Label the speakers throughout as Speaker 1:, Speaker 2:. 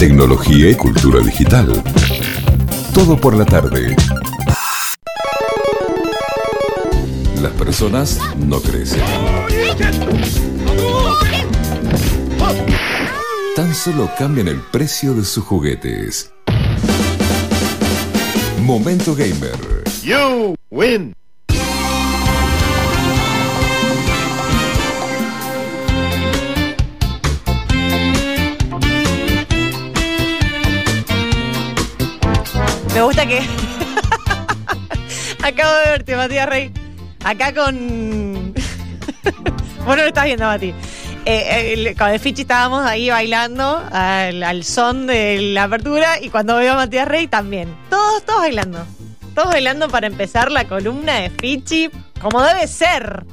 Speaker 1: tecnología y cultura digital. Todo por la tarde. Las personas no crecen. Tan solo cambian el precio de sus juguetes. Momento Gamer.
Speaker 2: You win.
Speaker 3: Me gusta que. Acabo de verte, Matías Rey. Acá con. Vos no lo estás viendo, Mati. Eh, el- con el Fichi estábamos ahí bailando al, al son de la apertura y cuando veo a Matías Rey también. Todos, todos bailando. Todos bailando para empezar la columna de Fichi como debe ser.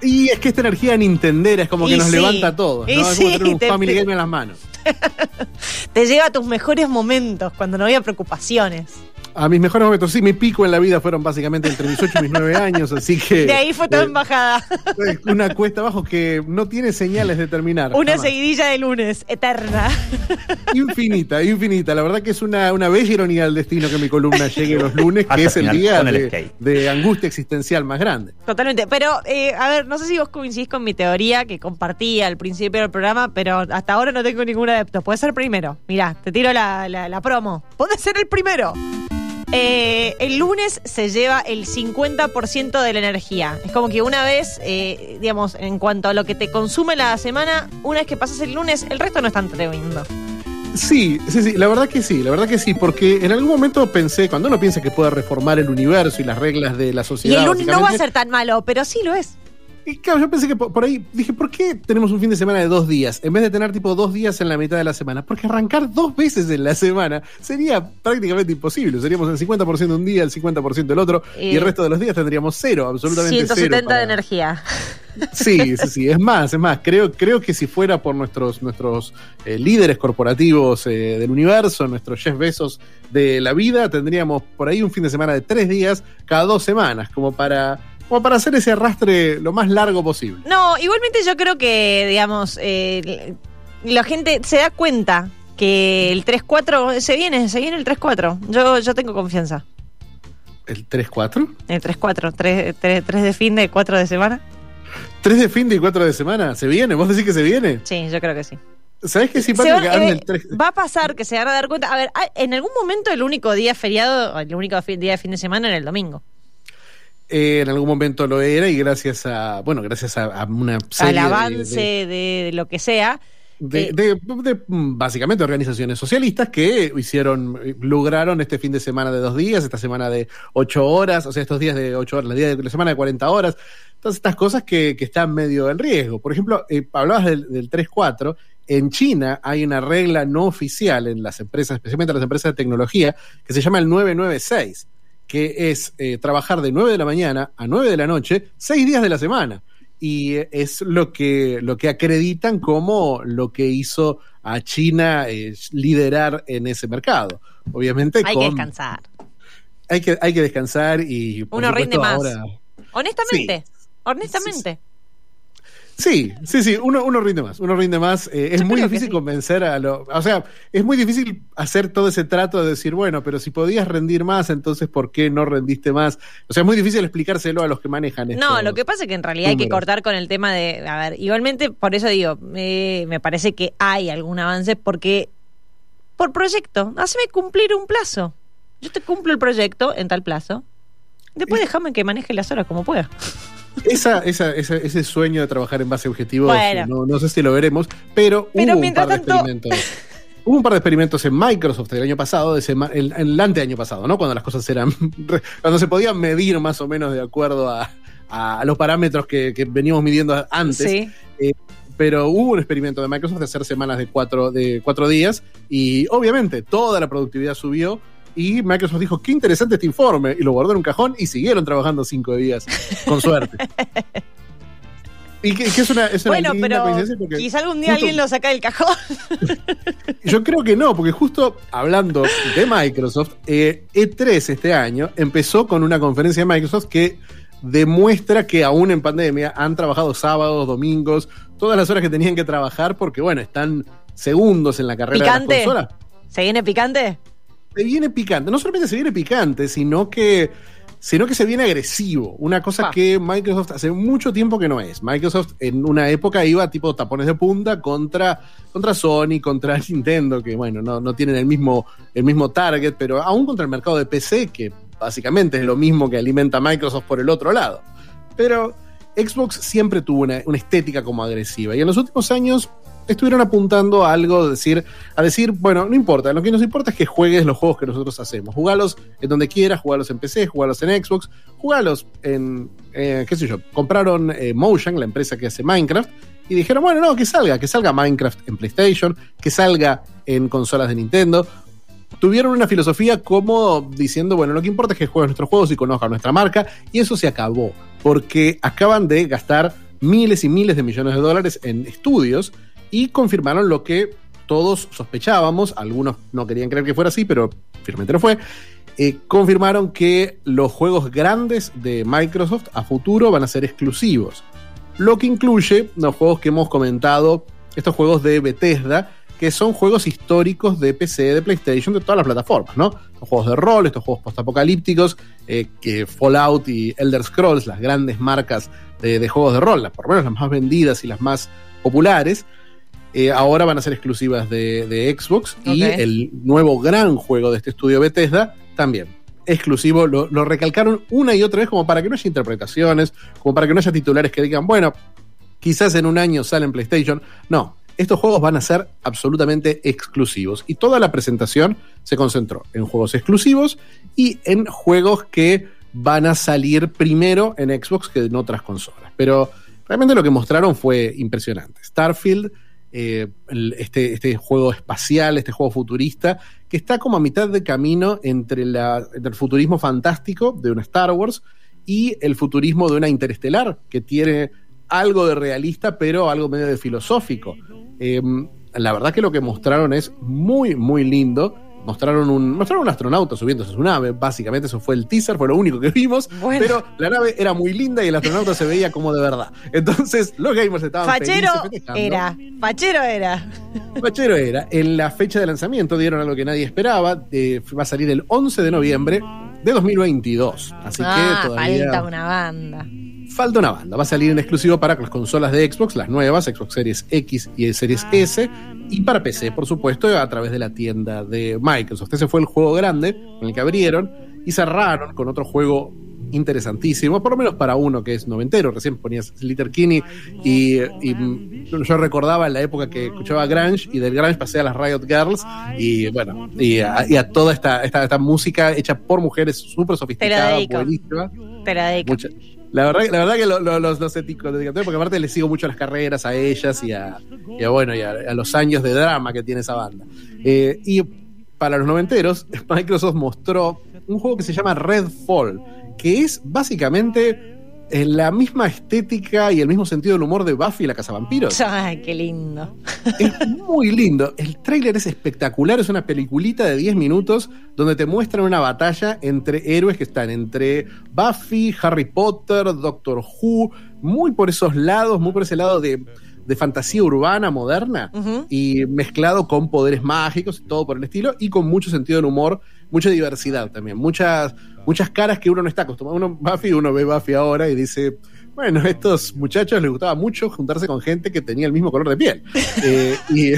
Speaker 4: Y es que esta energía nintendera es como que nos
Speaker 3: sí.
Speaker 4: levanta a todos. ¿no?
Speaker 3: Y
Speaker 4: es como
Speaker 3: sí,
Speaker 4: tener un
Speaker 3: te-
Speaker 4: Family
Speaker 3: te-
Speaker 4: Game en las manos.
Speaker 3: Te lleva a tus mejores momentos cuando no había preocupaciones.
Speaker 4: A mis mejores momentos, sí, mi pico en la vida fueron básicamente entre mis 8 y mis 9 años, así que.
Speaker 3: De ahí fue toda
Speaker 4: eh,
Speaker 3: embajada.
Speaker 4: Una cuesta abajo que no tiene señales de terminar.
Speaker 3: Una
Speaker 4: jamás.
Speaker 3: seguidilla de lunes, eterna.
Speaker 4: Infinita, infinita. La verdad que es una, una bella ironía del destino que mi columna llegue los lunes, que es el día
Speaker 5: el
Speaker 4: de angustia existencial más grande.
Speaker 3: Totalmente. Pero, eh, a ver, no sé si vos coincidís con mi teoría que compartí al principio del programa, pero hasta ahora no tengo ningún adepto. Puede ser primero. Mirá, te tiro la, la- la promo. Puede ser el primero. Eh, el lunes se lleva el 50% de la energía. Es como que una vez, eh, digamos, en cuanto a lo que te consume la semana, una vez que pasas el lunes, el resto no es tan tremendo.
Speaker 4: Sí, sí, sí, la verdad que sí, la verdad que sí, porque en algún momento pensé, cuando uno piensa que puede reformar el universo y las reglas de la
Speaker 3: Y
Speaker 4: sociedad.
Speaker 3: el lunes no va a ser tan malo, pero sí lo es.
Speaker 4: Y claro, yo pensé que por, por ahí, dije, ¿por qué tenemos un fin de semana de dos días? En vez de tener tipo dos días en la mitad de la semana. Porque arrancar dos veces en la semana sería prácticamente imposible. Seríamos el 50% un día, el 50% el otro, y
Speaker 3: Eh,
Speaker 4: el resto de los días tendríamos cero, absolutamente
Speaker 3: 170
Speaker 4: cero. para-
Speaker 3: de energía.
Speaker 4: Sí, sí, sí, es más, es más. Creo, creo que si fuera por nuestros, nuestros eh, líderes corporativos eh, del universo, nuestros Jeff Bezos de la vida, tendríamos por ahí un fin de semana de tres días cada dos semanas, como para, como para hacer ese arrastre lo más largo posible.
Speaker 3: No, igualmente yo creo que, digamos, eh, la gente se da cuenta que el 3-4 se viene, se viene el 3-4. Yo, yo tengo confianza.
Speaker 4: ¿El 3-4?
Speaker 3: El 3-4, 3, 3, de fin de 4 de semana.
Speaker 4: ¿Tres de fin de y cuatro de semana? ¿Se viene? ¿Vos decís que se viene?
Speaker 3: Sí, yo creo que sí.
Speaker 4: ¿Sabés qué
Speaker 3: Se
Speaker 4: simpático
Speaker 3: van- eh,
Speaker 4: del 3?
Speaker 3: va a pasar que se van a dar cuenta. A ver, en algún momento el único día feriado, el único día de fin de semana era el domingo.
Speaker 4: Eh, en algún momento lo era y gracias a, bueno, gracias a, a una serie
Speaker 3: Al avance
Speaker 4: de-
Speaker 3: de, de lo que sea.
Speaker 4: de,
Speaker 3: Eh,
Speaker 4: de- de, básicamente organizaciones socialistas que hicieron, lograron este fin de semana de dos días, esta semana de ocho horas, o sea, estos días de ocho horas, la, día de, la semana de 40 horas, todas estas cosas que, que están medio en riesgo. Por ejemplo, eh, hablabas del, del 3-4, en China hay una regla no oficial en las empresas, especialmente en las empresas de tecnología, que se llama el 996, que es eh, trabajar de 9 de la mañana a 9 de la noche, seis días de la semana y eh, es lo que, lo que acreditan como lo que hizo a China eh, liderar en ese mercado. Obviamente
Speaker 3: hay que descansar.
Speaker 4: Hay que, hay que descansar y por
Speaker 3: Uno rinde más.
Speaker 4: ahora-
Speaker 3: Honestamente, honestamente.
Speaker 4: Sí, sí, sí, uno, uno rinde más, uno rinde más. Eh, es
Speaker 3: Yo
Speaker 4: muy difícil
Speaker 3: sí.
Speaker 4: convencer a lo... O sea, es muy difícil hacer todo ese trato de decir, bueno, pero si podías rendir más, entonces ¿por qué no rendiste más? O sea, es muy difícil explicárselo a los que manejan esto.
Speaker 3: No, lo que pasa es que en realidad hay que cortar con el tema de, a ver, igualmente por eso digo, eh, me parece que hay algún avance porque por proyecto, haceme cumplir un plazo. Yo te cumplo el proyecto en tal plazo. Después déjame que maneje las horas como pueda.
Speaker 4: Esa, esa, esa- ese sueño de trabajar en base a objetivos,
Speaker 3: Bueno.
Speaker 4: no, no sé si lo veremos, pero,
Speaker 3: Pero
Speaker 4: hubo un par de
Speaker 3: tanto-
Speaker 4: experimentos. Hubo un par de experimentos en Microsoft el año pasado, el, el anteaño pasado, ¿no? Cuando las cosas eran. cuando se podían medir más o menos de acuerdo a, a los parámetros que, que veníamos midiendo antes.
Speaker 3: Sí.
Speaker 4: Pero hubo un experimento de Microsoft de hacer semanas de cuatro, de cuatro días y obviamente toda la productividad subió. Y Microsoft dijo, qué interesante este informe, y lo guardó en un cajón y siguieron trabajando cinco días, con suerte. Y que, que es una, es una
Speaker 3: Bueno, pero
Speaker 4: porque
Speaker 3: quizá algún día
Speaker 4: justo-
Speaker 3: alguien lo saca del cajón.
Speaker 4: Yo creo que no, porque justo hablando de Microsoft, eh, E3 este año empezó con una conferencia de Microsoft que demuestra que aún en pandemia han trabajado sábados, domingos, todas las horas que tenían que trabajar porque, bueno, están segundos en la carrera de
Speaker 3: Picante.
Speaker 4: las consolas.
Speaker 3: ¿Se viene picante?
Speaker 4: Se viene picante. No solamente se viene picante, sino que sino que se viene agresivo. Una cosa
Speaker 3: Ah.
Speaker 4: que Microsoft hace mucho tiempo que no es. Microsoft en una época iba tipo tapones de punta contra, contra Sony, contra Nintendo, que bueno, no, no tienen el mismo, el mismo target, pero aún contra el mercado de PC, que básicamente es lo mismo que alimenta Microsoft por el otro lado. Pero Xbox siempre tuvo una, una estética como agresiva y en los últimos años estuvieron apuntando a algo, decir, a decir, bueno, no importa, lo que nos importa es que juegues los juegos que nosotros hacemos. Jugalos en donde quieras, jugalos en PC, jugalos en Xbox, jugalos en, eh, qué sé yo, compraron eh, Motion, la empresa que hace Minecraft, y dijeron, bueno, no, que salga, que salga Minecraft en PlayStation, que salga en consolas de Nintendo. Tuvieron una filosofía como diciendo, bueno, lo que importa es que jueguen nuestros juegos y conozcan nuestra marca, y eso se acabó, porque acaban de gastar miles y miles de millones de dólares en estudios y confirmaron lo que todos sospechábamos, algunos no querían creer que fuera así, pero firmemente lo fue. eh, confirmaron que los juegos grandes de Microsoft a futuro van a ser exclusivos, lo que incluye los juegos que hemos comentado, estos juegos de Bethesda, que son juegos históricos de PC, de PlayStation, de todas las plataformas, ¿no? Los juegos de rol, estos juegos postapocalípticos, eh, que Fallout y Elder Scrolls, las grandes marcas de, de juegos de rol, las, por lo menos las más vendidas y las más populares, eh, ahora van a ser exclusivas de, de Xbox y el nuevo gran juego de este estudio Bethesda también. Exclusivo, lo, lo recalcaron una y otra vez como para que no haya interpretaciones, como para que no haya titulares que digan, bueno, quizás en un año sale en PlayStation. No, estos juegos van a ser absolutamente exclusivos. Y toda la presentación se concentró en juegos exclusivos y en juegos que van a salir primero en Xbox que en otras consolas. Pero realmente lo que mostraron fue impresionante. Starfield, eh, este, este juego espacial, este juego futurista, que está como a mitad de camino entre, el futurismo fantástico de una Star Wars y el futurismo de una interestelar, que tiene algo de realista, pero algo medio de filosófico. Eh, la verdad que lo que mostraron es muy, muy lindo. Mostraron un, mostraron un astronauta subiéndose a su nave, básicamente eso fue el teaser, fue lo único que vimos,
Speaker 3: Bueno.
Speaker 4: pero la nave era muy linda y el astronauta se veía como de verdad. Entonces los gamers estaban
Speaker 3: Fachero
Speaker 4: felices
Speaker 3: era. Fachero era.
Speaker 4: Fachero era. En la fecha de lanzamiento dieron algo que nadie esperaba. eh, va a salir el 11 de noviembre de 2022. Así
Speaker 3: ah,
Speaker 4: que todavía
Speaker 3: falta una banda.
Speaker 4: Falta una banda. Va a salir en exclusivo para las consolas de Xbox, las nuevas, Xbox Series X y Series S, y para PC, por supuesto, a través de la tienda de Microsoft. Ese fue el juego grande con el que abrieron y cerraron con otro juego interesantísimo, por lo menos para uno que es noventero. Recién ponías Slater Kinney y, y, mm, yo recordaba en la época que escuchaba Grunge y del Grunge pasé a las Riot Girls y bueno, y a, y a toda esta, esta, esta música hecha por mujeres súper sofisticada, buenísima.
Speaker 3: Te la dedico.
Speaker 4: Mucha- La verdad, la verdad que lo- lo- los, los etiqueté, porque aparte les sigo mucho las carreras a ellas y a, a, bueno, y a, a los años de drama que tiene esa banda. Eh, y para los noventeros, Microsoft mostró un juego que se llama Redfall, que es básicamente eh, la misma estética y el mismo sentido del humor de Buffy y la Cazavampiros.
Speaker 3: Ay, qué lindo.
Speaker 4: Es muy lindo. El tráiler es espectacular. Es una peliculita de 10 minutos donde te muestran una batalla entre héroes que están entre Buffy, Harry Potter, Doctor Who, muy por esos lados, muy por ese lado de, de fantasía urbana moderna y mezclado con poderes mágicos y todo por el estilo y con mucho sentido del humor, mucha diversidad también, muchas, muchas caras que uno no está acostumbrado. Uno, Buffy, uno ve Buffy ahora y dice, bueno, a estos muchachos les gustaba mucho juntarse con gente que tenía el mismo color de piel. Eh, y,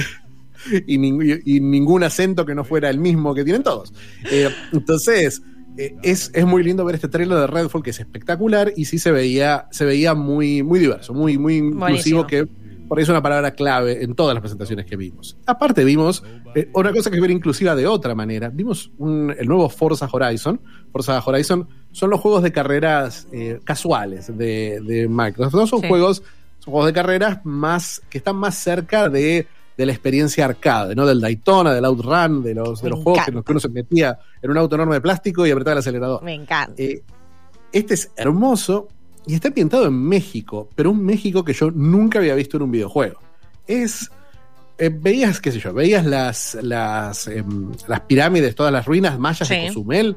Speaker 4: y, ning- y ningún acento que no fuera el mismo que tienen todos. Eh, entonces, eh, es, es muy lindo ver este trailer de Redfall que es espectacular y sí se veía, se veía muy, muy diverso, muy, muy inclusivo que por ahí es una palabra clave en todas las presentaciones que vimos. Aparte vimos eh, una cosa que es ver inclusiva de otra manera. Vimos un- el nuevo Forza Horizon. Forza Horizon son los juegos de carreras eh, casuales de, de Microsoft. No son
Speaker 3: Sí.
Speaker 4: juegos, son juegos de carreras más que están más cerca de, de la experiencia arcade, ¿no? Del Daytona, del Outrun, de los, de
Speaker 3: Me
Speaker 4: los juegos en los que uno se metía en un auto enorme de plástico y apretaba el acelerador.
Speaker 3: Me encanta.
Speaker 4: Eh, este es hermoso y está ambientado en México, pero un México que yo nunca había visto en un videojuego. Es. eh, veías, qué sé yo, veías las, las, em, las pirámides, todas las ruinas mayas de. Cozumel.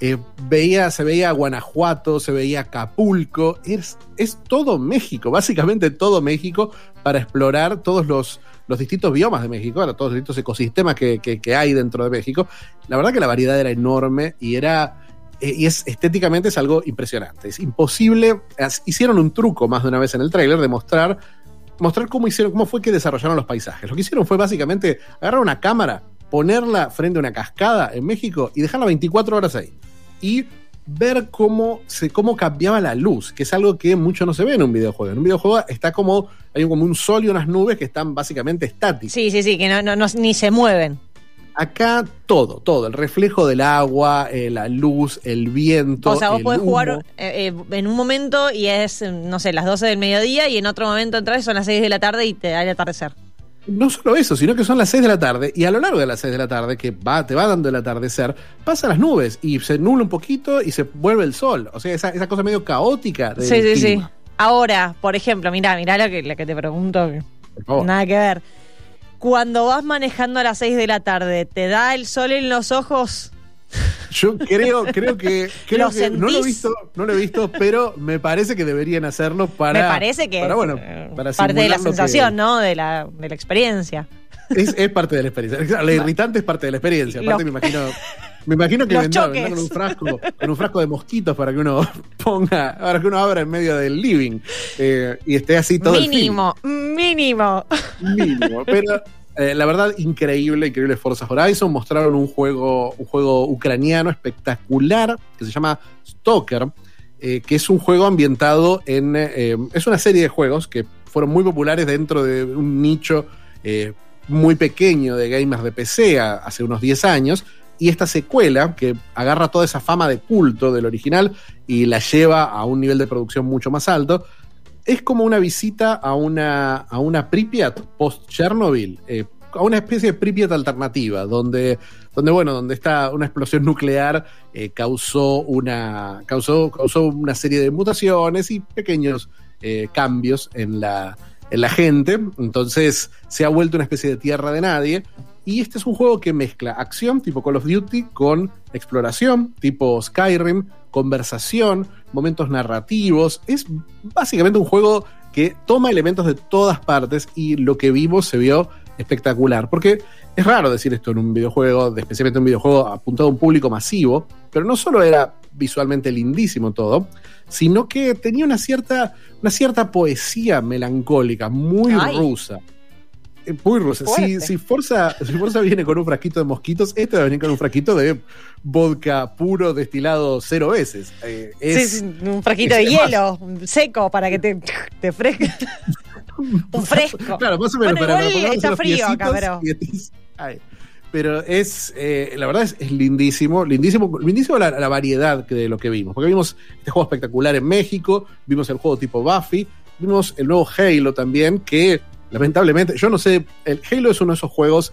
Speaker 4: eh, veía, se veía Guanajuato, se veía Acapulco. Es, es todo México, básicamente todo México, para explorar todos los, los distintos biomas de México, todos los distintos ecosistemas que, que, que hay dentro de México. La verdad que la variedad era enorme y era eh, y es estéticamente es algo impresionante. Es imposible. hicieron un truco más de una vez en el tráiler de mostrar, mostrar cómo hicieron, cómo fue que desarrollaron los paisajes. Lo que hicieron fue básicamente agarrar una cámara, ponerla frente a una cascada en México y dejarla 24 horas ahí. Y ver cómo, se, cómo cambiaba la luz, que es algo que mucho no se ve en un videojuego. En un videojuego está como, hay como un sol y unas nubes que están básicamente estáticas.
Speaker 3: Sí, sí, sí, que no, no, ni se mueven.
Speaker 4: Acá todo, todo, el reflejo del agua, eh, la luz, el viento.
Speaker 3: O sea, vos podés jugar eh, eh, en un momento y es, no sé, las 12 del mediodía y en otro momento entras y son las 6 de la tarde y te da el atardecer.
Speaker 4: No solo eso, sino que son las 6 de la tarde y a lo largo de las 6 de la tarde, que va, te va dando el atardecer, pasan las nubes y se nubla un poquito y se vuelve el sol. O sea, esa, esa cosa medio caótica.
Speaker 3: sí, sí, sí. Ahora, por ejemplo, mirá, mirá lo que, lo que te pregunto. Nada que ver cuando vas manejando a las 6 de la tarde, ¿te da el sol en los ojos?
Speaker 4: Yo creo, creo que, creo que no lo he visto, no lo he visto, pero me parece que deberían hacerlo para.
Speaker 3: Me parece que para, bueno, para parte de la sensación, ¿no? De la, de la experiencia.
Speaker 4: Es, es, parte de la experiencia. La irritante es parte de la experiencia. Aparte, me imagino. Me imagino que vendrán con un frasco, con un frasco de mosquitos para que uno ponga, para que uno abra en medio del living eh, y esté así todo
Speaker 3: mínimo, el Mínimo,
Speaker 4: mínimo. Pero eh, la verdad, increíble, increíble Forza Horizon. Mostraron un juego, un juego ucraniano espectacular que se llama Stalker, eh, que es un juego ambientado en. es una serie de juegos que fueron muy populares dentro de un nicho muy pequeño de gamers de PC hace unos 10 años y esta secuela, que agarra toda esa fama de culto del original y la lleva a un nivel de producción mucho más alto, es como una visita a una, a una Pripyat post-Chernobyl, eh, a una especie de Pripyat alternativa, donde, donde bueno, donde está una explosión nuclear eh, causó, una, causó, causó una serie de mutaciones y pequeños eh, cambios en la, en la gente. Entonces se ha vuelto una especie de tierra de nadie. Y este es un juego que mezcla acción tipo Call of Duty con exploración tipo Skyrim, conversación, momentos narrativos. Es básicamente un juego que toma elementos de todas partes y lo que vimos se vio espectacular. Porque es raro decir esto en un videojuego, especialmente un videojuego apuntado a un público masivo, pero no solo era visualmente lindísimo todo, sino que tenía una cierta, una cierta poesía melancólica, muy rusa. Eh, muy rusa. Si, si, Forza, si Forza viene con un frasquito de mosquitos, este va a venir con un frasquito de vodka puro destilado cero veces.
Speaker 3: Eh, es, un frasquito de hielo seco para que te, te fresque. un fresco.
Speaker 4: Claro, más o menos.
Speaker 3: Bueno, para, igual está frío acá, pero.
Speaker 4: pero es, eh, la verdad es, lindísimo, lindísimo, lindísimo la, la, variedad de lo que vimos. Porque vimos este juego espectacular en México, vimos el juego tipo Buffy, vimos el nuevo Halo también, que lamentablemente, yo no sé, el Halo es uno de esos juegos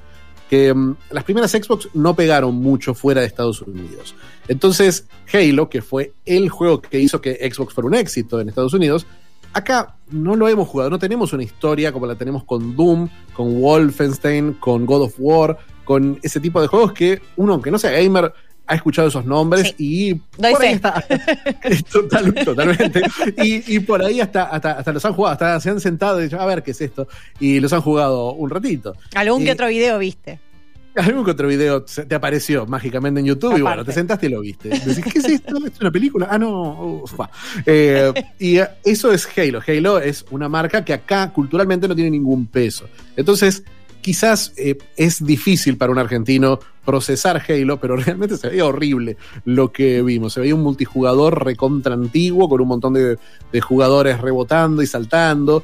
Speaker 4: que mm, las primeras Xbox no pegaron mucho fuera de Estados Unidos. Entonces, Halo, que fue el juego que hizo que Xbox fuera un éxito en Estados Unidos, acá no lo hemos jugado, no tenemos una historia como la tenemos con Doom, con Wolfenstein, con God of War, con ese tipo de juegos que uno, aunque no sea gamer, ha escuchado esos nombres y por ahí está, totalmente. Y, por ahí hasta, hasta, los han jugado, hasta se han sentado y dicho, a ver qué es esto, y los han jugado un ratito.
Speaker 3: ¿Algún que otro video viste?
Speaker 4: Algún que otro video te apareció mágicamente en YouTube y bueno, te sentaste y lo viste. Decís, ¿qué es esto? ¿Esto es una película? Ah, no. Eh, y eso es Halo. Halo es una marca que acá culturalmente no tiene ningún peso. Entonces, quizás eh, es difícil para un argentino procesar Halo, pero realmente se veía horrible lo que vimos. Se veía un multijugador recontra antiguo con un montón de, jugadores rebotando y saltando.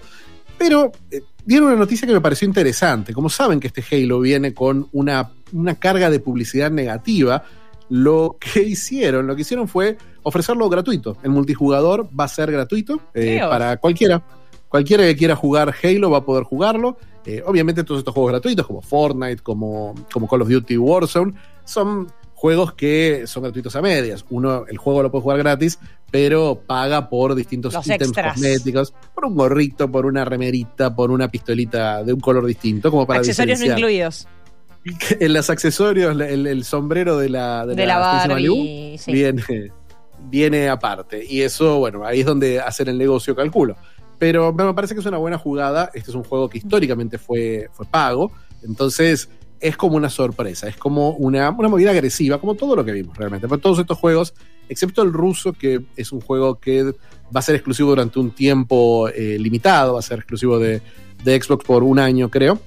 Speaker 4: Pero eh, dieron una noticia que me pareció interesante. Como saben que este Halo viene con una, una carga de publicidad negativa, lo que hicieron, lo que hicieron fue ofrecerlo gratuito. El multijugador va a ser gratuito eh, para cualquiera. Cualquiera que quiera jugar Halo va a poder jugarlo. Eh, obviamente todos estos juegos gratuitos como Fortnite, como, como Call of Duty Warzone, son juegos que son gratuitos a medias. Uno, el juego lo puede jugar gratis, pero paga por distintos ítems cosméticos, por un gorrito, por una remerita, por una pistolita de un color distinto, como para
Speaker 3: Accesorios no incluidos.
Speaker 4: En los accesorios, el, sombrero de la,
Speaker 3: de, la, Barbie,
Speaker 4: viene, viene aparte. Y eso, bueno, ahí es donde hacen el negocio, calculo. Pero me parece que es una buena jugada. Este es un juego que históricamente fue, fue pago, entonces es como una sorpresa, es como una, una movida agresiva, como todo lo que vimos realmente. Pero todos estos juegos, excepto el ruso, que es un juego que va a ser exclusivo durante un tiempo eh, limitado, va a ser exclusivo de, de Xbox por un año, creo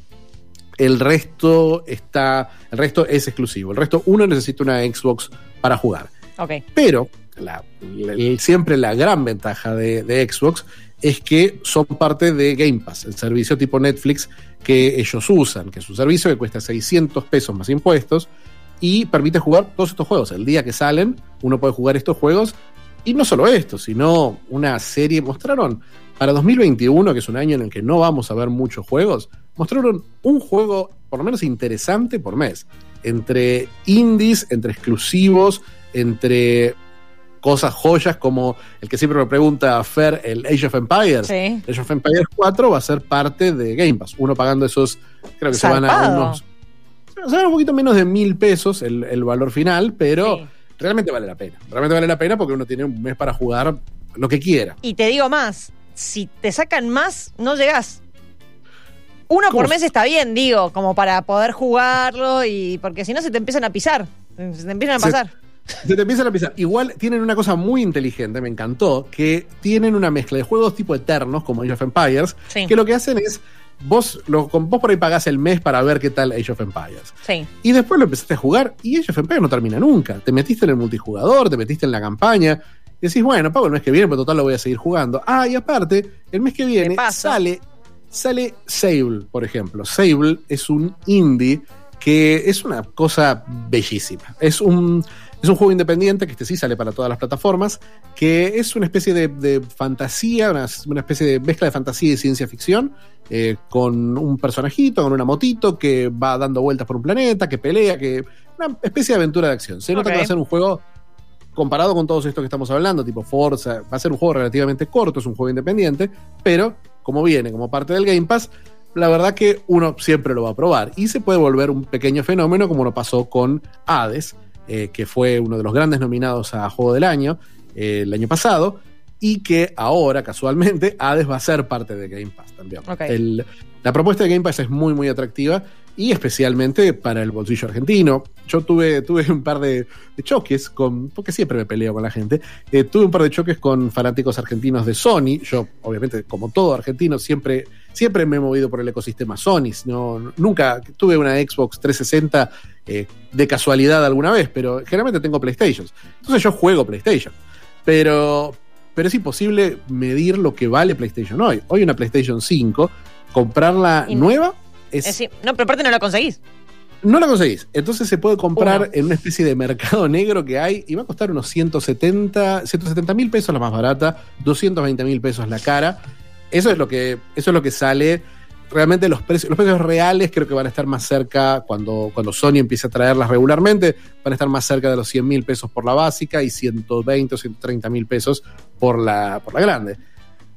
Speaker 4: el resto está, el resto es exclusivo. El resto uno necesita una Xbox para jugar.
Speaker 3: Ok.
Speaker 4: Pero la- la- siempre la gran ventaja de, de Xbox es que son parte de Game Pass, el servicio tipo Netflix que ellos usan, que es un servicio que cuesta 600 pesos más impuestos y permite jugar todos estos juegos. El día que salen, uno puede jugar estos juegos y no solo esto, sino una serie. Mostraron para 2021, que es un año en el que no vamos a ver muchos juegos, mostraron un juego por lo menos interesante por mes. Entre indies, entre exclusivos, entre cosas joyas como el que siempre me pregunta Fer, el Age of Empires.
Speaker 3: Sí.
Speaker 4: Age of Empires 4 va a ser parte de Game Pass. Uno pagando esos, creo que se van a unos. Se van a un poquito menos de mil pesos el, el valor final, pero
Speaker 3: Sí.
Speaker 4: realmente vale la pena. Realmente vale la pena porque uno tiene un mes para jugar lo que quiera.
Speaker 3: Y te digo más, si te sacan más, no llegás. Uno
Speaker 4: ¿Cómo
Speaker 3: por mes está bien, digo, como para poder jugarlo y porque si no se te empiezan a pisar, se te empiezan a pasar.
Speaker 4: Se te empiezan a pisar. Igual tienen una cosa muy inteligente, me encantó, que tienen una mezcla de juegos tipo eternos, como Age of Empires,
Speaker 3: Sí.
Speaker 4: que lo que hacen es, vos, lo, vos por ahí pagás el mes para ver qué tal Age of Empires.
Speaker 3: Sí.
Speaker 4: Y después lo empezaste a jugar y Age of Empires no termina nunca. Te metiste en el multijugador, te metiste en la campaña. Y decís, bueno, pago el mes que viene, pero total lo voy a seguir jugando. Ah, y aparte, el mes que viene sale, sale Sable, por ejemplo. Sable es un indie que es una cosa bellísima. Es un, es un juego independiente que este sí sale para todas las plataformas, que es una especie de, de fantasía, una, una especie de mezcla de fantasía y ciencia ficción, eh, con un personajito, con una motito que va dando vueltas por un planeta, que pelea, que una especie de aventura de acción. Se nota que va a ser un juego comparado con todos estos que estamos hablando, tipo Forza, va a ser un juego relativamente corto, es un juego independiente, pero como viene como parte del Game Pass, la verdad que uno siempre lo va a probar y se puede volver un pequeño fenómeno como lo pasó con Hades, eh, que fue uno de los grandes nominados a Juego del Año eh, el año pasado y que ahora casualmente Hades va a ser parte de Game Pass también. El- la propuesta de Game Pass es muy muy atractiva y especialmente para el bolsillo argentino. Yo tuve, tuve un par de, de choques con, porque siempre me peleo con la gente, eh, tuve un par de choques con fanáticos argentinos de Sony. Yo, obviamente, como todo argentino, siempre, siempre me he movido por el ecosistema Sony. No, nunca tuve una Xbox 360 eh, de casualidad alguna vez, pero generalmente tengo PlayStation. Entonces yo juego PlayStation. Pero, pero es imposible medir lo que vale PlayStation hoy. Hoy una PlayStation 5, comprarla
Speaker 3: Y
Speaker 4: nueva es,
Speaker 3: no, pero aparte no lo conseguís.
Speaker 4: no la conseguís. Entonces se puede comprar
Speaker 3: Uno.
Speaker 4: en una especie de mercado negro que hay y va a costar unos 170 170 mil pesos la más barata, 220 mil pesos la cara. Eso es lo que, eso es lo que sale. Realmente los precios, los precios reales creo que van a estar más cerca cuando, cuando Sony empiece a traerlas regularmente, van a estar más cerca de los 100 mil pesos por la básica y 120 o 130 mil pesos por la, por la grande.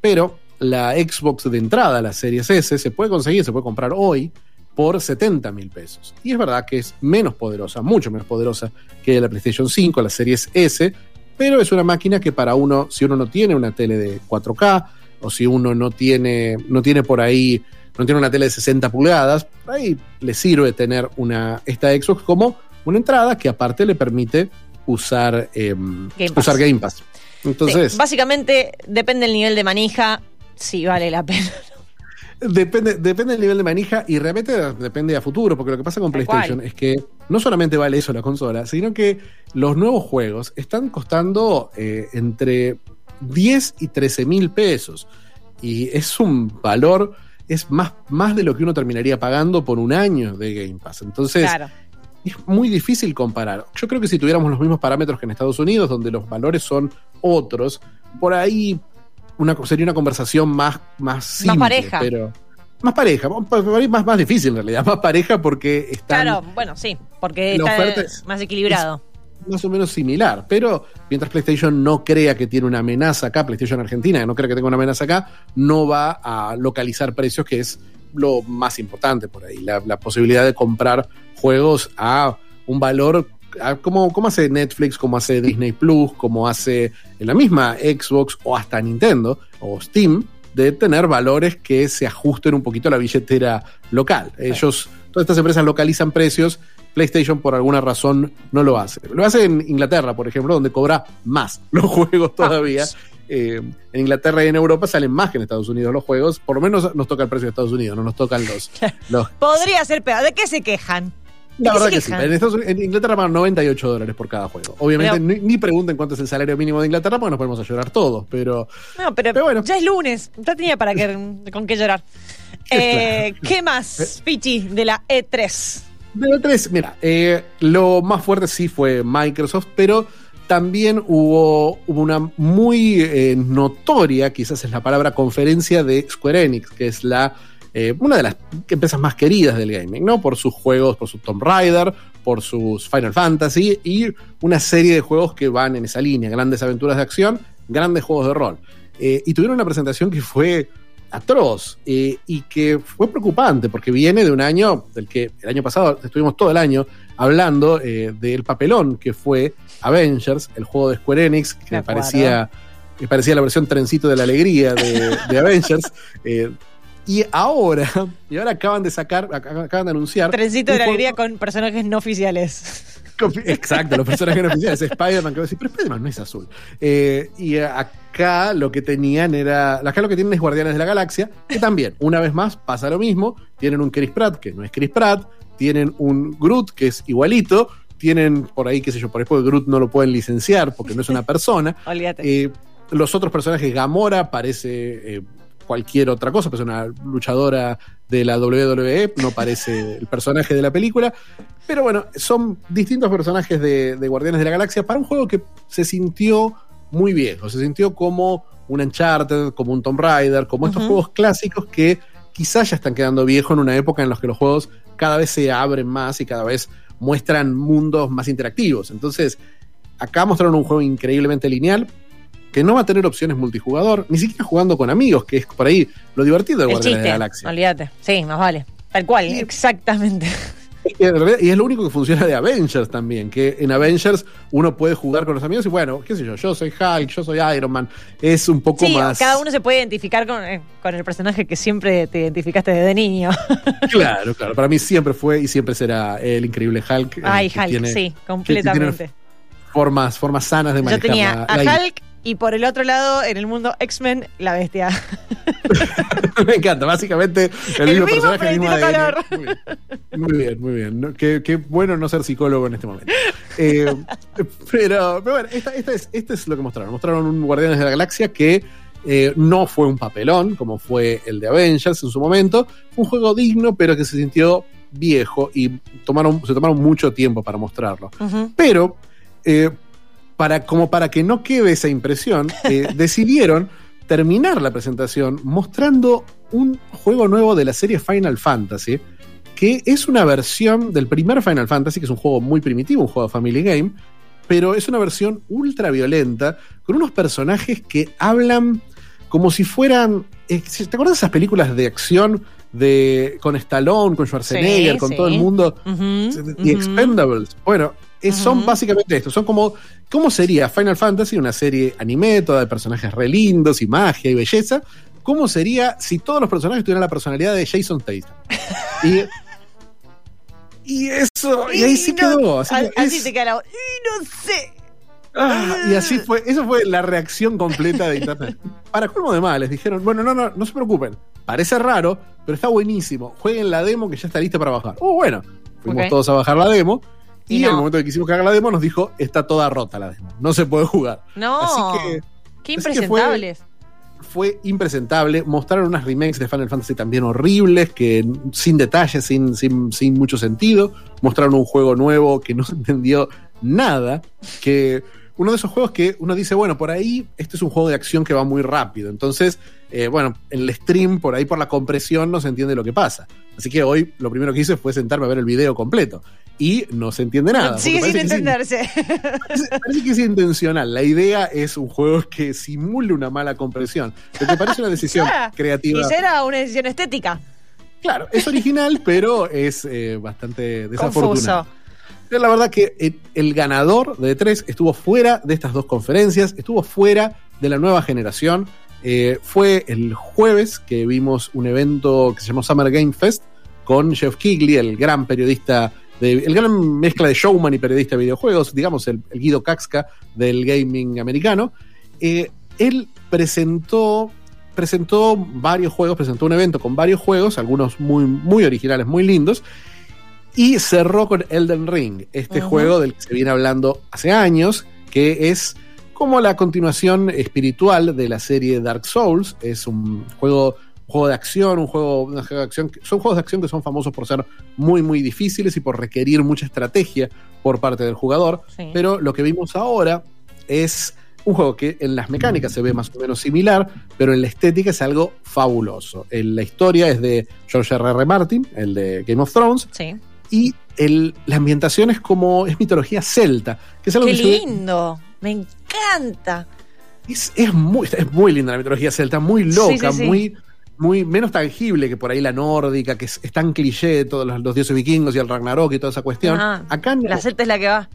Speaker 4: Pero la Xbox de entrada, la Series S, se puede conseguir, se puede comprar hoy por 70 mil pesos. Y es verdad que es menos poderosa, mucho menos poderosa que la PlayStation 5, la Series S, pero es una máquina que para uno, si uno no tiene una tele de 4K, o si uno no tiene, no tiene por ahí, no tiene una tele de 60 pulgadas, ahí le sirve tener una, esta Xbox como una entrada que aparte le permite usar, em,
Speaker 3: Game Pass.
Speaker 4: usar Game Pass. Entonces,
Speaker 3: Sí, básicamente depende del nivel de manija, si vale la pena.
Speaker 4: Depende, depende del nivel de manija y realmente depende a futuro, porque lo que pasa con
Speaker 3: Tal
Speaker 4: PlayStation
Speaker 3: cual.
Speaker 4: es que no solamente vale eso la consola, sino que los nuevos juegos están costando eh, entre 10 y 13 mil pesos. Y es un valor, es más, más de lo que uno terminaría pagando por un año de Game Pass. Entonces,
Speaker 3: Claro.
Speaker 4: es muy difícil comparar. Yo creo que si tuviéramos los mismos parámetros que en Estados Unidos, donde los valores son otros, por ahí una, sería una conversación más, más simple.
Speaker 3: pareja.
Speaker 4: Pero, más pareja, más, más difícil en realidad, más pareja porque están
Speaker 3: Claro, bueno, sí, porque está
Speaker 4: oferta es-
Speaker 3: más equilibrado.
Speaker 4: Más o menos similar. Pero mientras PlayStation no crea que tiene una amenaza acá, PlayStation Argentina no crea que tenga una amenaza acá, no va a localizar precios, que es lo más importante por ahí. La, la posibilidad de comprar juegos a un valor. a- como, como hace Netflix, como hace Disney Plus, como hace en la misma Xbox o hasta Nintendo o Steam, de tener valores que se ajusten un poquito a la billetera local. Ellos, todas estas empresas localizan precios, PlayStation por alguna razón no lo hace. Lo hace en Inglaterra, por ejemplo, donde cobra más los juegos todavía. Eh, en Inglaterra y en Europa salen más que en Estados Unidos los juegos. Por lo menos nos toca el precio de Estados Unidos, no nos tocan los. los
Speaker 3: Podría ser peor. ¿De qué se quejan?
Speaker 4: la verdad que sí. En, Estados Unidos, en, Inglaterra pagan 98 dólares por cada juego. Obviamente, ni, ni, pregunten cuánto es el salario mínimo de Inglaterra porque nos podemos a llorar todos. Pero,
Speaker 3: no, pero, pero bueno. ya es lunes. Ya tenía para que, con qué llorar. Eh, claro. ¿Qué más, Pichi, de la E3?
Speaker 4: De E3, mira, eh, lo más fuerte sí fue Microsoft, pero también hubo, una muy eh, notoria, quizás es la palabra, conferencia de Square Enix, que es la eh, una de las empresas más queridas del gaming, ¿no? Por sus juegos, por su Tomb Raider, por sus Final Fantasy y una serie de juegos que van en esa línea, grandes aventuras de acción, grandes juegos de rol. Y tuvieron una presentación que fue atroz eh, y que fue preocupante porque viene de un año del que el año pasado estuvimos todo el año hablando eh, del papelón que fue Avengers, el juego de Square Enix, que me parecía, me parecía la versión trencito de la alegría de, de Avengers. Eh, y ahora, y ahora acaban de sacar, acaban de anunciar.
Speaker 3: Trencito de la alegría con personajes no oficiales.
Speaker 4: Exacto, los personajes no oficiales. Spider-Man, que va a decir, pero Spider-Man no es azul. Eh, y acá lo que tenían era. Acá lo que tienen es Guardianes de la Galaxia, que también, una vez más, pasa lo mismo. Tienen un Chris Pratt, que no es Chris Pratt. Tienen un Groot, que es igualito. Tienen por ahí, qué sé yo, por ahí porque Groot no lo pueden licenciar porque no es una persona.
Speaker 3: Olvídate.
Speaker 4: Eh, los otros personajes, Gamora parece eh, cualquier otra cosa, pues una luchadora de la WWE, no parece el personaje de la película. Pero bueno, son distintos personajes de, de, Guardianes de la Galaxia para un juego que se sintió muy viejo, se sintió como un Uncharted, como un Tomb Raider, como estos uh -huh. juegos clásicos que quizás ya están quedando viejos en una época en la que los juegos cada vez se abren más y cada vez muestran mundos más interactivos. Entonces, acá mostraron un juego increíblemente lineal, que no va a tener opciones multijugador, ni siquiera jugando con amigos, que es por ahí lo divertido de Guardianes de la Galaxia.
Speaker 3: Olvídate, sí, más vale. Tal cual, y, exactamente.
Speaker 4: Y es lo único que funciona de Avengers también, que en Avengers uno puede jugar con los amigos y bueno, qué sé yo, yo soy Hulk, yo soy Iron Man, es un poco
Speaker 3: sí,
Speaker 4: más...
Speaker 3: cada uno se puede identificar con, eh, con, el personaje que siempre te identificaste desde niño.
Speaker 4: claro, claro, para mí siempre fue y siempre será el increíble Hulk.
Speaker 3: Ay, Hulk, tiene, sí, completamente.
Speaker 4: Formas, formas sanas de manejar
Speaker 3: Yo tenía
Speaker 4: la,
Speaker 3: a
Speaker 4: la
Speaker 3: Hulk y por el otro lado, en el mundo X-Men, la bestia.
Speaker 4: Me encanta, básicamente el,
Speaker 3: el
Speaker 4: mismo,
Speaker 3: mismo
Speaker 4: personaje, el mismo
Speaker 3: calor.
Speaker 4: Muy bien, muy bien. ¿no? Qué, qué, bueno no ser psicólogo en este momento. Eh, pero, pero, bueno, esta, esta es, este es lo que mostraron. Mostraron un Guardianes de la Galaxia que eh, no fue un papelón, como fue el de Avengers en su momento. Fue un juego digno, pero que se sintió viejo y tomaron, se tomaron mucho tiempo para mostrarlo. Uh -huh. Pero... Eh, para, como para que no quede esa impresión, eh, decidieron terminar la presentación mostrando un juego nuevo de la serie Final Fantasy, que es una versión del primer Final Fantasy, que es un juego muy primitivo, un juego de Family Game, pero es una versión ultra violenta, con unos personajes que hablan como si fueran. Eh, ¿Te acuerdas de esas películas de acción de, con Stallone, con Schwarzenegger, sí, con sí. todo el mundo? Uh -huh, The uh -huh. Expendables. Bueno, es, son básicamente esto. Son como. ¿Cómo sería Final Fantasy, una serie anime, toda de personajes re lindos y magia y belleza? ¿Cómo sería si todos los personajes tuvieran la personalidad de Jason Tatum? y. Y eso, y, y ahí sí no, quedó. Así,
Speaker 3: así es, se queda la Y no sé.
Speaker 4: Ah, y así fue, eso fue la reacción completa de internet. Para colmo de males, dijeron, bueno, no, no, no se preocupen. Parece raro, pero está buenísimo. Jueguen la demo que ya está lista para bajar. Oh, bueno. Fuimos okay. todos a bajar la demo. Y, no. en el momento que quisimos que haga la demo, nos dijo: está toda rota la demo. No se puede jugar.
Speaker 3: No. Así que, Qué impresentables.
Speaker 4: Fue, fue, impresentable. Mostraron unas remakes de Final Fantasy también horribles, que sin detalles, sin, sin, sin mucho sentido. Mostraron un juego nuevo que no se entendió nada. Que uno de esos juegos que uno dice, bueno, por ahí este es un juego de acción que va muy rápido. Entonces, eh, bueno, en el stream, por ahí por la compresión, no se entiende lo que pasa. Así que hoy lo primero que hice fue sentarme a ver el video completo. Y no se entiende nada.
Speaker 3: Sigue sin entenderse.
Speaker 4: Es, parece, que es intencional. La idea es un juego que simule una mala compresión. Lo que parece una decisión creativa.
Speaker 3: Y era una decisión estética.
Speaker 4: Claro, es original, pero es eh, bastante desafortunado. La verdad que el, el ganador de E3 estuvo fuera de estas dos conferencias, estuvo fuera de la nueva generación. Eh, fue el jueves que vimos un evento que se llamó Summer Game Fest con Jeff Kigley, el gran periodista, de, el gran mezcla de showman y periodista de videojuegos, digamos el, el Guido Kaxka del gaming americano. Eh, él presentó, presentó varios juegos, presentó un evento con varios juegos, algunos muy, muy originales, muy lindos, y cerró con Elden Ring, este juego del que se viene hablando hace años, que es como la continuación espiritual de la serie Dark Souls. Es un juego, juego de acción, un juego, una juego de acción. Son juegos de acción que son famosos por ser muy, muy difíciles y por requerir mucha estrategia por parte del jugador.
Speaker 3: Sí.
Speaker 4: Pero lo que vimos ahora es un juego que en las mecánicas se ve más o menos similar, pero en la estética es algo fabuloso. En la historia es de George R. R. Martin, el de Game of Thrones,
Speaker 3: Sí.
Speaker 4: y el- la ambientación es como es mitología celta, que es algo
Speaker 3: Qué
Speaker 4: que
Speaker 3: lindo. Me encanta.
Speaker 4: es, es muy, es muy linda la mitología celta, muy loca,
Speaker 3: Sí, sí, sí.
Speaker 4: muy muy menos tangible que por ahí la nórdica, que es, es tan cliché, todos los, los dioses vikingos y el Ragnarok y toda esa cuestión.
Speaker 3: Ah,
Speaker 4: Acá no.
Speaker 3: La celta es la que va.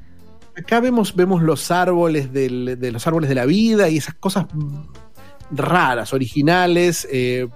Speaker 4: Acá vemos, vemos los árboles del- de los árboles de la vida y esas cosas raras, originales. eh,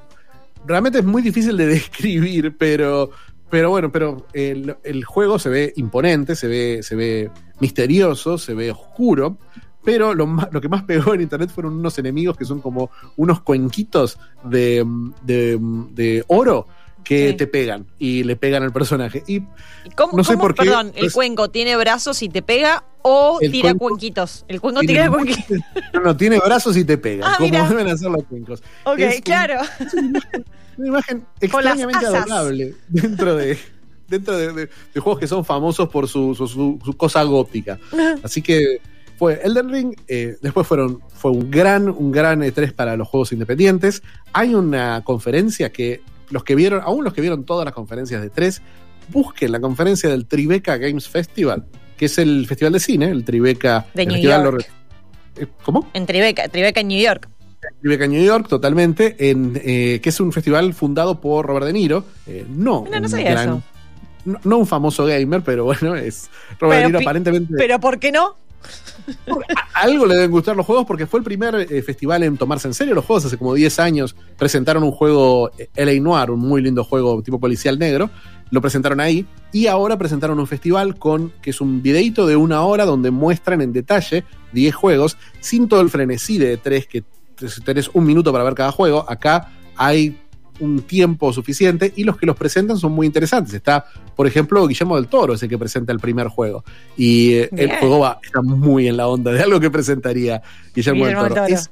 Speaker 4: realmente es muy difícil de describir, pero, pero bueno, pero el, el juego se ve imponente, se ve, se ve misterioso, se ve oscuro. Pero lo, más- lo que más pegó en internet fueron unos enemigos que son como unos cuenquitos de, de- de oro que
Speaker 3: Sí.
Speaker 4: te pegan y le pegan al personaje. Y
Speaker 3: ¿Y ¿Cómo,
Speaker 4: No sé
Speaker 3: cómo-
Speaker 4: por qué,
Speaker 3: perdón, el
Speaker 4: pues-
Speaker 3: cuenco tiene brazos y te pega o tira
Speaker 4: cuenco-
Speaker 3: cuenquitos? El cuenco
Speaker 4: Tiene
Speaker 3: tira cuenquitos.
Speaker 4: No, no, tiene brazos y te pega,
Speaker 3: Ah,
Speaker 4: como
Speaker 3: mira.
Speaker 4: deben hacer los cuencos.
Speaker 3: Ok,
Speaker 4: Es un-
Speaker 3: claro.
Speaker 4: Una imagen extrañamente adorable dentro de dentro de, de- de juegos que son famosos por su, su- su- su cosa gótica. Así que fue Elden Ring, eh, después fueron, fue un gran, un gran E3 para los juegos independientes. Hay una conferencia que los que vieron, aún los que vieron todas las conferencias de E3, busquen la conferencia del Tribeca Games Festival, que es el festival de cine, el Tribeca
Speaker 3: De
Speaker 4: el
Speaker 3: New
Speaker 4: festival
Speaker 3: York.
Speaker 4: lo- eh, ¿Cómo?
Speaker 3: En Tribeca, Tribeca en New York.
Speaker 4: Tribeca New York, totalmente, en, eh, que es un festival fundado por Robert De Niro. eh, no,
Speaker 3: no
Speaker 4: un
Speaker 3: sabía eso.
Speaker 4: no, no un famoso gamer, pero bueno, es Robert
Speaker 3: Pero
Speaker 4: De Niro aparentemente.
Speaker 3: Pero ¿por qué no?
Speaker 4: Algo le deben gustar los juegos porque fue el primer eh, festival en tomarse en serio los juegos. Hace como 10 años presentaron un juego eh, LA Noir, un muy lindo juego tipo policial negro. Lo presentaron ahí y ahora presentaron un festival con que es un videito de una hora donde muestran en detalle 10 juegos sin todo el frenesí de tres que tenés un minuto para ver cada juego. Acá hay un tiempo suficiente y los que los presentan son muy interesantes. Está, por ejemplo, Guillermo del Toro, es el que presenta el primer juego. Y eh, el juego va, está muy en la onda de algo que presentaría Guillermo,
Speaker 3: Guillermo
Speaker 4: del Toro.
Speaker 3: del Toro.
Speaker 4: Es-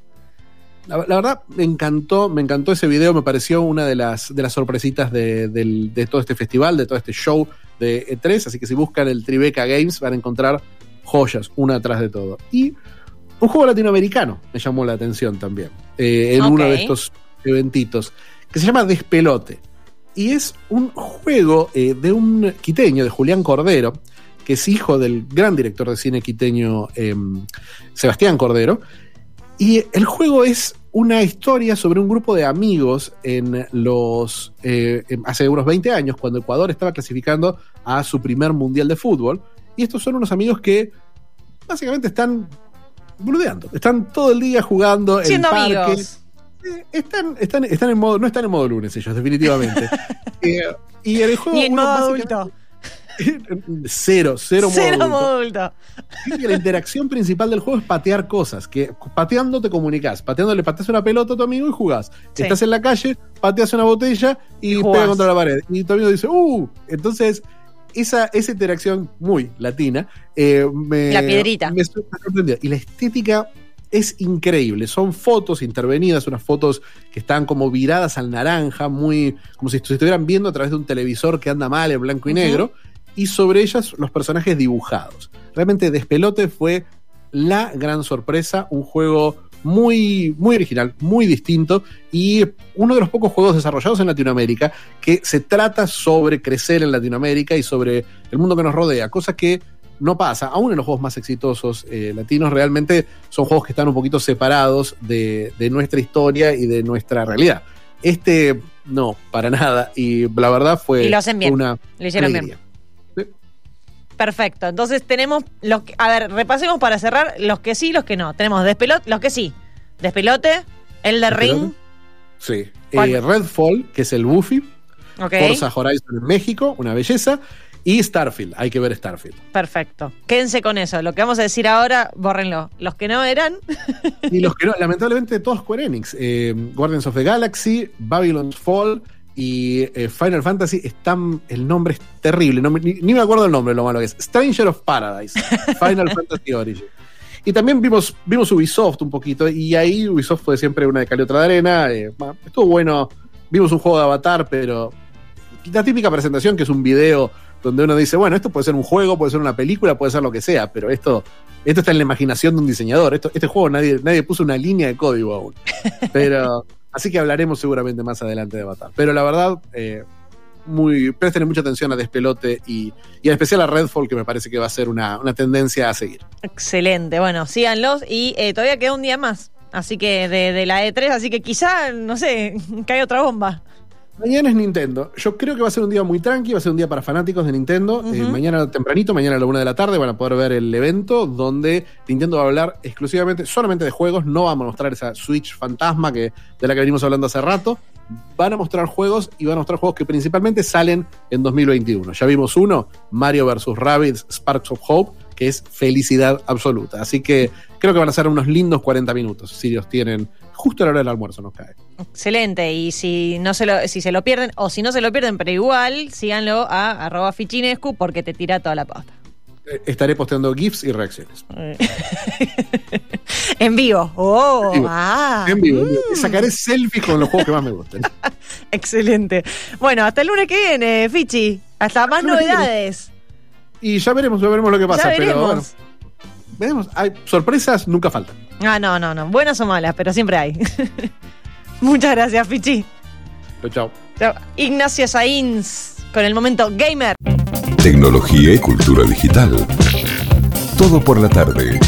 Speaker 4: la, la verdad, me encantó, me encantó ese video, me pareció una de las, de las sorpresitas de, todo este festival, de todo este show de E3, así que si buscan el Tribeca Games van a encontrar joyas, una atrás de todo. Y un juego latinoamericano me llamó la atención también, eh, en uno de estos eventitos, que se llama Despelote. Y es un juego eh, de un quiteño, de Julián Cordero, que es hijo del gran director de cine quiteño eh, Sebastián Cordero. Y el juego es una historia sobre un grupo de amigos en los eh, en- hace unos 20 años, cuando Ecuador estaba clasificando a su primer mundial de fútbol. Y estos son unos amigos que básicamente están boludeando, están todo el día jugando en parques.
Speaker 3: amigos.
Speaker 4: Están, están, están en modo, no están en modo lunes ellos, definitivamente. Eh, y el juego
Speaker 3: Ni en
Speaker 4: uno
Speaker 3: modo adulto.
Speaker 4: cero, cero,
Speaker 3: Cero
Speaker 4: modo adulto.
Speaker 3: modo adulto.
Speaker 4: Fíjate que la interacción principal del juego es patear cosas, que pateando te comunicas, pateando le pateas una pelota a tu amigo y jugás.
Speaker 3: Sí.
Speaker 4: Estás en la calle, pateas una botella y,
Speaker 3: Y
Speaker 4: pega contra la pared. Y tu amigo dice, ¡uh! Entonces, esa, esa interacción muy latina eh, me,
Speaker 3: La piedrita.
Speaker 4: me sorprendió. Y la estética es increíble. Son fotos intervenidas, unas fotos que están como viradas al naranja, muy como si se estuvieran viendo a través de un televisor que anda mal en blanco y negro, y sobre ellas los personajes dibujados. Realmente Despelote fue la gran sorpresa, un juego muy, muy original, muy distinto y uno de los pocos juegos desarrollados en Latinoamérica que se trata sobre crecer en Latinoamérica y sobre el mundo que nos rodea, cosa que no pasa, aún en los juegos más exitosos eh, latinos realmente son juegos que están un poquito separados de, de nuestra historia y de nuestra realidad. Este no, para nada, y la verdad fue
Speaker 3: Y lo hacen bien.
Speaker 4: una
Speaker 3: Lo hicieron bien. Perfecto. Entonces tenemos los que, a ver, repasemos para cerrar los que sí y los que no. Tenemos despelote, los que sí. Despelote, El de Ring.
Speaker 4: Sí. Eh, Redfall, que es el Buffy.
Speaker 3: Ok.
Speaker 4: Forza Horizon en México, una belleza. Y Starfield, hay que ver Starfield.
Speaker 3: Perfecto. Quédense con eso. Lo que vamos a decir ahora, bórrenlo. Los que no eran.
Speaker 4: Y los que no, lamentablemente todos Square Enix. Eh, Guardians of the Galaxy, Babylon's Fall y eh, Final Fantasy están. El nombre es terrible, no ni, ni me acuerdo el nombre, lo malo que es. Stranger of Paradise, Final Fantasy Origin. Y también vimos, vimos Ubisoft un poquito, y ahí Ubisoft fue siempre una de cal y otra de arena. eh, estuvo bueno. Vimos un juego de Avatar, pero la típica presentación que es un video donde uno dice, bueno, esto puede ser un juego, puede ser una película, puede ser lo que sea, pero esto, esto está en la imaginación de un diseñador. Esto, este juego nadie, nadie puso una línea de código aún. Pero, así que hablaremos seguramente más adelante de Avatar. Pero la verdad, eh, muy, presten mucha atención a Despelote y, y en especial a Redfall, que me parece que va a ser una, una tendencia a seguir.
Speaker 3: Excelente. Bueno, síganlos. Y eh, todavía queda un día más. Así que de, de la E3, así que quizá, no sé, cae otra bomba.
Speaker 4: Mañana es Nintendo. Yo creo que va a ser un día muy tranqui, va a ser un día para fanáticos de Nintendo. Eh, mañana tempranito, mañana a la una de la tarde, van a poder ver el evento donde Nintendo va a hablar exclusivamente, solamente de juegos. No vamos a mostrar esa Switch fantasma que, de la que venimos hablando hace rato. Van a mostrar juegos y van a mostrar juegos que principalmente salen en 2021. Ya vimos uno, Mario vs. Rabbids Sparks of Hope, que es felicidad absoluta. Así que creo que van a ser unos lindos 40 minutos, si los tienen justo a la hora del almuerzo, nos cae.
Speaker 3: Excelente. Y si no se lo, si se lo pierden, o si no se lo pierden, pero igual, síganlo a arroba fichinescu porque te tira toda la posta.
Speaker 4: Eh, Estaré posteando GIFs y reacciones.
Speaker 3: en vivo. Oh,
Speaker 4: En vivo.
Speaker 3: ah.
Speaker 4: En vivo, en vivo. Sacaré selfies con los juegos que más me gusten.
Speaker 3: Excelente. Bueno, hasta el lunes que viene, Fichi. Hasta más novedades.
Speaker 4: Y ya veremos, ya veremos lo que pasa.
Speaker 3: ya
Speaker 4: pero
Speaker 3: veremos.
Speaker 4: bueno, veremos. Hay sorpresas, nunca faltan.
Speaker 3: Ah, no, no, no. Buenas o malas, pero siempre hay. Muchas gracias, Fichi.
Speaker 4: Chau, chau.
Speaker 3: Chao. Ignacio Sainz con el momento gamer.
Speaker 1: Tecnología y cultura digital. Todo por la tarde.